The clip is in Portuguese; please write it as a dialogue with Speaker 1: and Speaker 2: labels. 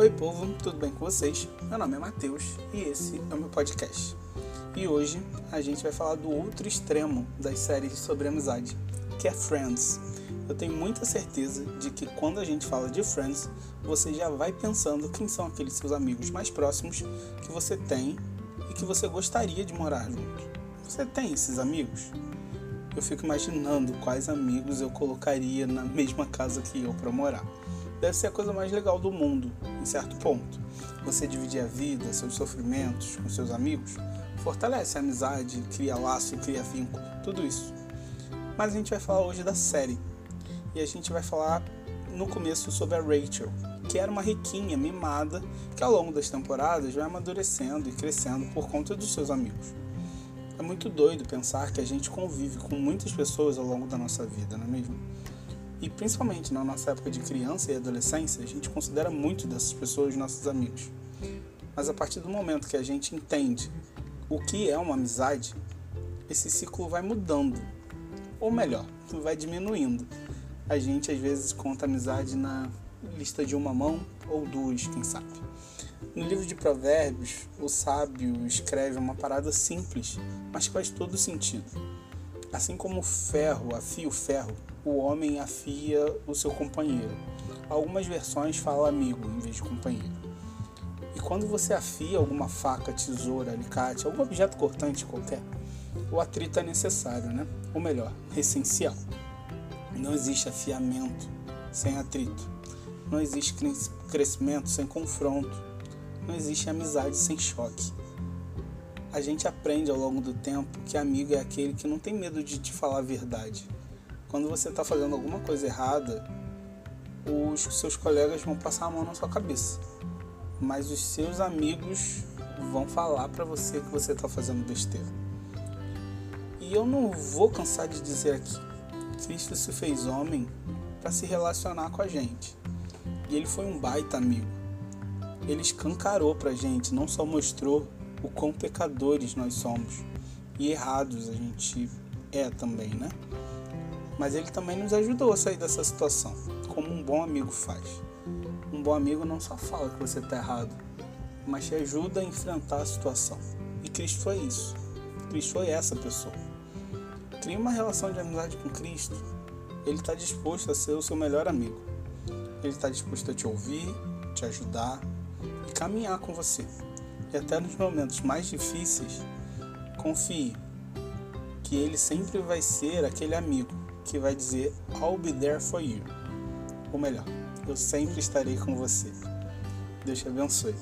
Speaker 1: Oi povo, tudo bem com vocês? Meu nome é Matheus e esse é o meu podcast. E hoje a gente vai falar do outro extremo das séries sobre amizade, que é Friends. Eu tenho muita certeza de que quando a gente fala de Friends, você já vai pensando quem são aqueles seus amigos mais próximos que você tem e que você gostaria de morar junto. Você tem esses amigos? Eu fico imaginando quais amigos eu colocaria na mesma casa que eu para morar deve ser a coisa mais legal do mundo, em certo ponto. Você dividir a vida, seus sofrimentos com seus amigos, fortalece a amizade, cria laço, cria vínculo, tudo isso. Mas a gente vai falar hoje da série. E a gente vai falar no começo sobre a Rachel, que era uma riquinha mimada que ao longo das temporadas vai amadurecendo e crescendo por conta dos seus amigos. É muito doido pensar que a gente convive com muitas pessoas ao longo da nossa vida, não é mesmo? E principalmente na nossa época de criança e adolescência, a gente considera muito dessas pessoas nossos amigos. Mas a partir do momento que a gente entende o que é uma amizade, esse ciclo vai mudando. Ou melhor, vai diminuindo. A gente às vezes conta amizade na lista de uma mão ou duas, quem sabe. No livro de Provérbios, o sábio escreve uma parada simples, mas que faz todo sentido. Assim como o ferro afia o ferro, o homem afia o seu companheiro. Algumas versões falam amigo em vez de companheiro. E quando você afia alguma faca, tesoura, alicate, algum objeto cortante qualquer, o atrito é necessário, né? Ou melhor, essencial. Não existe afiamento sem atrito. Não existe crescimento sem confronto. Não existe amizade sem choque. A gente aprende ao longo do tempo que amigo é aquele que não tem medo de te falar a verdade quando você está fazendo alguma coisa errada, os seus colegas vão passar a mão na sua cabeça, mas os seus amigos vão falar para você que você está fazendo besteira. E eu não vou cansar de dizer aqui: Cristo se fez homem para se relacionar com a gente. E ele foi um baita amigo. Ele escancarou para a gente, não só mostrou o quão pecadores nós somos e errados a gente é também, né? mas ele também nos ajudou a sair dessa situação, como um bom amigo faz. Um bom amigo não só fala que você está errado, mas te ajuda a enfrentar a situação. E Cristo foi isso. Cristo foi essa pessoa. Crie uma relação de amizade com Cristo. Ele está disposto a ser o seu melhor amigo. Ele está disposto a te ouvir, te ajudar e caminhar com você. E até nos momentos mais difíceis, confie que ele sempre vai ser aquele amigo que vai dizer I'll be there for you. Ou melhor, eu sempre estarei com você. Deus te abençoe.